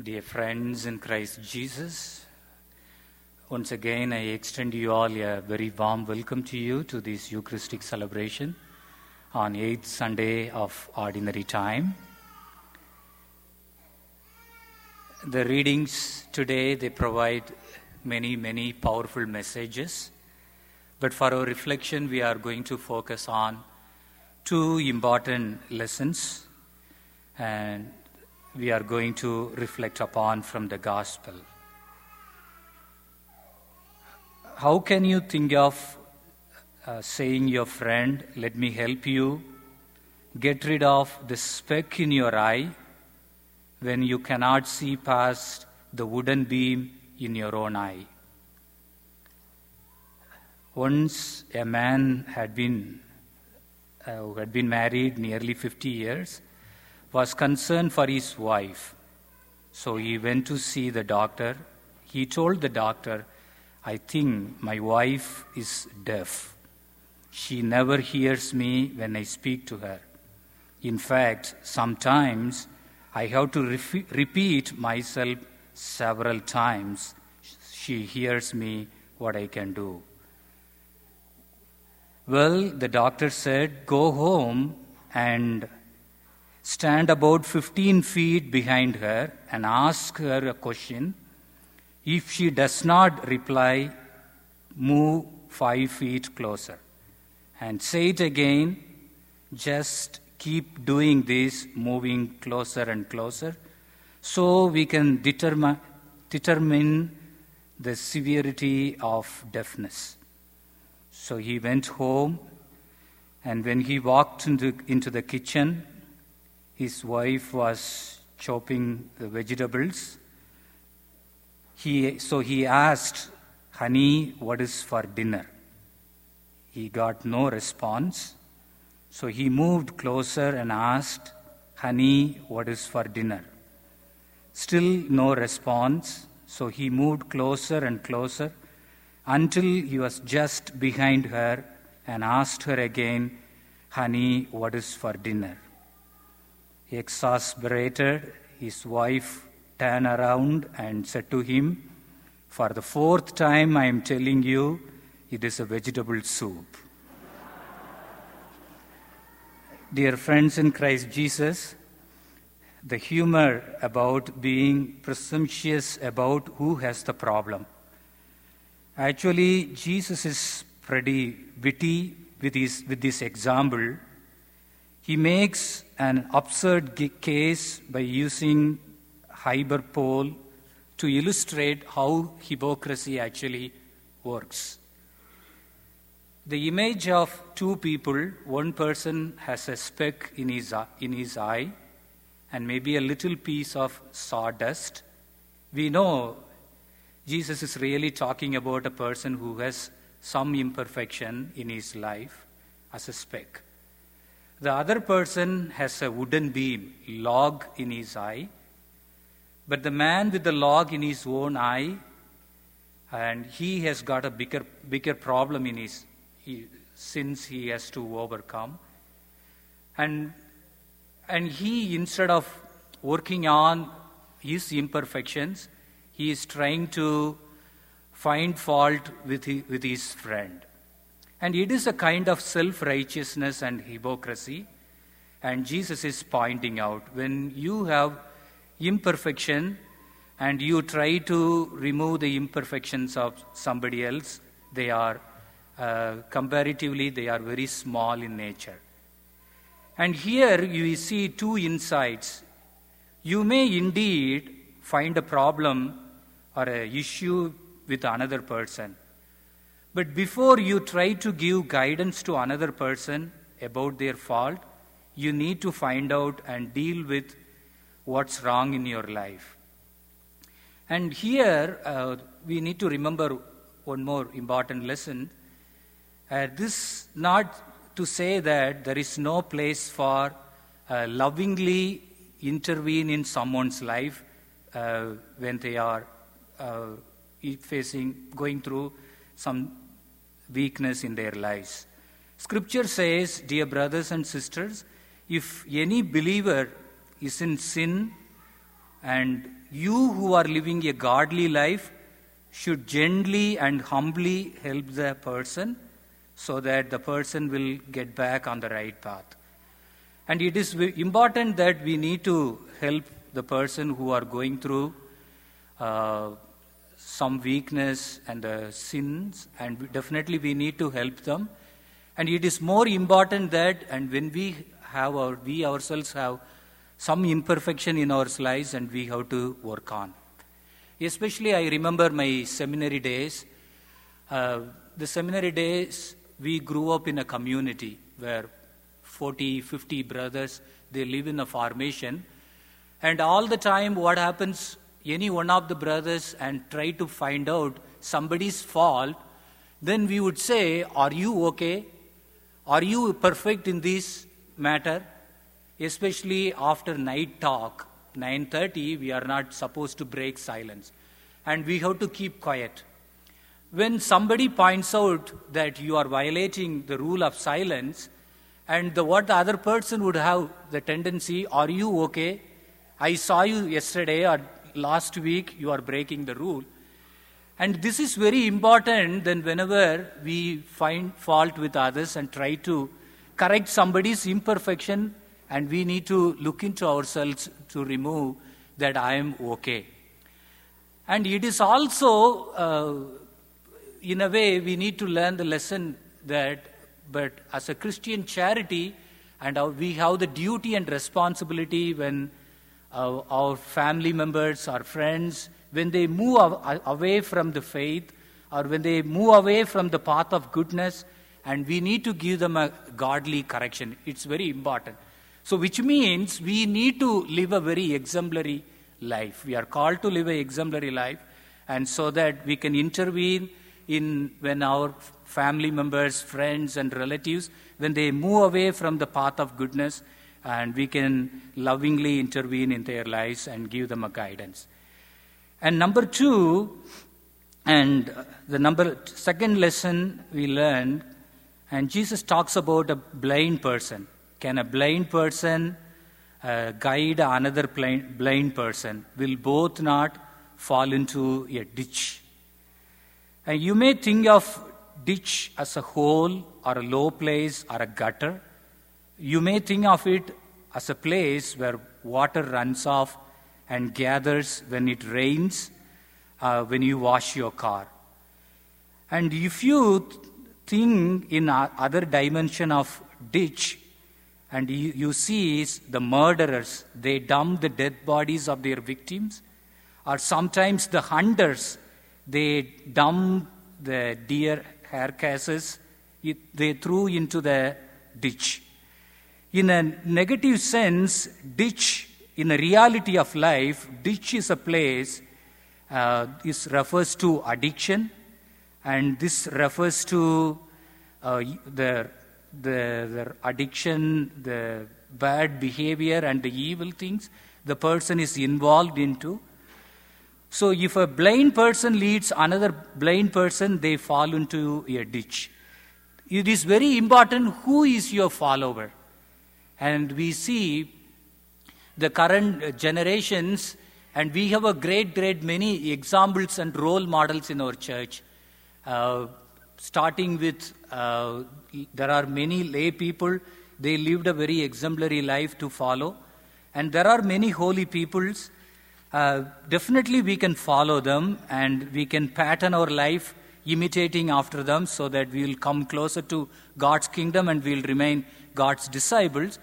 Dear friends in Christ Jesus, once again I extend you all a very warm welcome to you to this Eucharistic celebration on 8th Sunday of Ordinary Time. The readings today they provide many many powerful messages, but for our reflection we are going to focus on two important lessons and we are going to reflect upon from the gospel. How can you think of uh, saying your friend, let me help you get rid of the speck in your eye when you cannot see past the wooden beam in your own eye? Once a man had been uh, who had been married nearly 50 years was concerned for his wife. So he went to see the doctor. He told the doctor, I think my wife is deaf. She never hears me when I speak to her. In fact, sometimes I have to re- repeat myself several times. She hears me what I can do. Well, the doctor said, Go home and stand about 15 feet behind her and ask her a question. If she does not reply, move five feet closer. And say it again. Just keep doing this, moving closer and closer, so we can determine, determine the severity of deafness. So he went home, and when he walked into, into the kitchen, his wife was chopping the vegetables. He, so he asked, Honey, what is for dinner? He got no response. So he moved closer and asked, Honey, what is for dinner? Still no response. So he moved closer and closer until he was just behind her and asked her again, Honey, what is for dinner? Exasperated, his wife turned around and said to him, For the fourth time, I am telling you, it is a vegetable soup. Dear friends in Christ Jesus, the humor about being presumptuous about who has the problem. Actually, Jesus is pretty witty with, his, with this example. He makes an absurd case by using hyperbole to illustrate how hypocrisy actually works. The image of two people, one person has a speck in his, in his eye and maybe a little piece of sawdust. We know Jesus is really talking about a person who has some imperfection in his life as a speck. The other person has a wooden beam, log in his eye, but the man with the log in his own eye, and he has got a bigger, bigger problem in his he, sins he has to overcome. And, and he, instead of working on his imperfections, he is trying to find fault with, with his friend. And it is a kind of self righteousness and hypocrisy. And Jesus is pointing out when you have imperfection and you try to remove the imperfections of somebody else, they are uh, comparatively they are very small in nature. And here you see two insights. You may indeed find a problem or an issue with another person. But before you try to give guidance to another person about their fault, you need to find out and deal with what's wrong in your life. And here uh, we need to remember one more important lesson. Uh, this not to say that there is no place for uh, lovingly intervene in someone's life uh, when they are uh, facing, going through some weakness in their lives. Scripture says, dear brothers and sisters, if any believer is in sin, And you who are living a godly life should gently and humbly help the person so that the person will get back on the right path. And it is important that we need to help the person who are going through uh, some weakness and uh, sins, and we, definitely we need to help them. And it is more important that, and when we have our, we ourselves have some imperfection in our lives, and we have to work on. Especially, I remember my seminary days. Uh, the seminary days, we grew up in a community where 40, 50 brothers, they live in a formation. And all the time, what happens, any one of the brothers and try to find out somebody's fault, then we would say, Are you okay? Are you perfect in this matter? Especially after night talk, 9.30, we are not supposed to break silence. And we have to keep quiet. When somebody points out that you are violating the rule of silence, and the, what the other person would have the tendency, are you okay? I saw you yesterday or last week, you are breaking the rule. And this is very important then whenever we find fault with others and try to correct somebody's imperfection, and we need to look into ourselves to remove that I am okay. And it is also, uh, in a way, we need to learn the lesson that, but as a Christian charity, and we have the duty and responsibility when uh, our family members, our friends, when they move away from the faith or when they move away from the path of goodness, and we need to give them a godly correction. It's very important. So, which means we need to live a very exemplary life. We are called to live an exemplary life, and so that we can intervene in when our family members, friends, and relatives, when they move away from the path of goodness, and we can lovingly intervene in their lives and give them a guidance. And number two, and the number second lesson we learned, and Jesus talks about a blind person. Can a blind person uh, guide another blind, blind person? Will both not fall into a ditch? And you may think of ditch as a hole or a low place or a gutter. You may think of it as a place where water runs off and gathers when it rains, uh, when you wash your car. And if you think in other dimension of ditch, and you, you see the murderers, they dump the dead bodies of their victims, or sometimes the hunters, they dump the deer carcasses, they threw into the ditch. In a negative sense, ditch, in a reality of life, ditch is a place, uh, this refers to addiction, and this refers to uh, the, the, the addiction, the bad behavior, and the evil things the person is involved into. So, if a blind person leads another blind person, they fall into a ditch. It is very important who is your follower. And we see the current generations, and we have a great, great many examples and role models in our church. Uh, starting with, uh, there are many lay people, they lived a very exemplary life to follow. And there are many holy peoples. Uh, definitely, we can follow them and we can pattern our life imitating after them so that we will come closer to God's kingdom and we will remain God's disciples.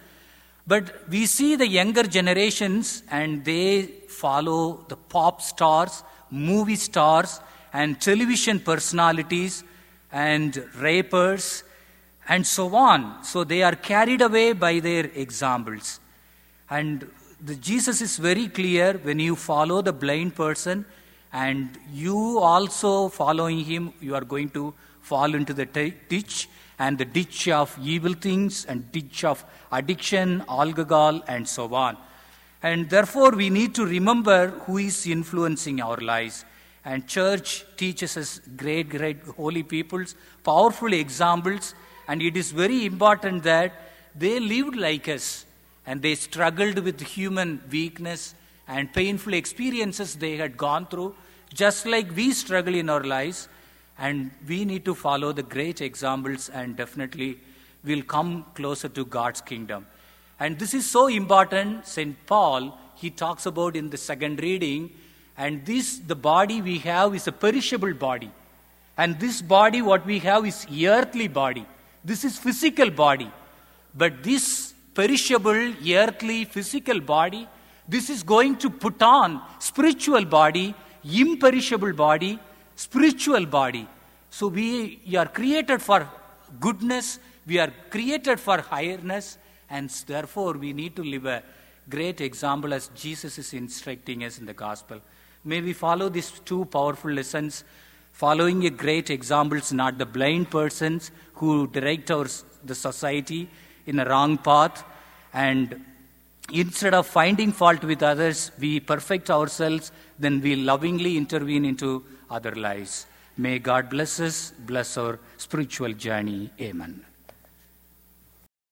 But we see the younger generations and they follow the pop stars, movie stars, and television personalities and rappers and so on. So they are carried away by their examples. And the, Jesus is very clear when you follow the blind person and you also following him, you are going to fall into the t- ditch and the ditch of evil things and ditch of addiction, alcohol, and so on. And therefore, we need to remember who is influencing our lives. And church teaches us great, great holy peoples, powerful examples, and it is very important that they lived like us and they struggled with human weakness, and painful experiences they had gone through, just like we struggle in our lives. And we need to follow the great examples, and definitely we'll come closer to God's kingdom. And this is so important. St. Paul, he talks about in the second reading, and this, the body we have is a perishable body. And this body, what we have is earthly body. This is physical body. But this perishable, earthly, physical body, this is going to put on spiritual body, imperishable body, spiritual body. So we are created for goodness, we are created for highness, and therefore we need to live a great example as Jesus is instructing us in the gospel. May we follow these two powerful lessons, following a great examples, not the blind persons who direct our, the society in a wrong path, and instead of finding fault with others, we perfect ourselves, then we lovingly intervene into other lives. May God bless us, bless our spiritual journey. Amen.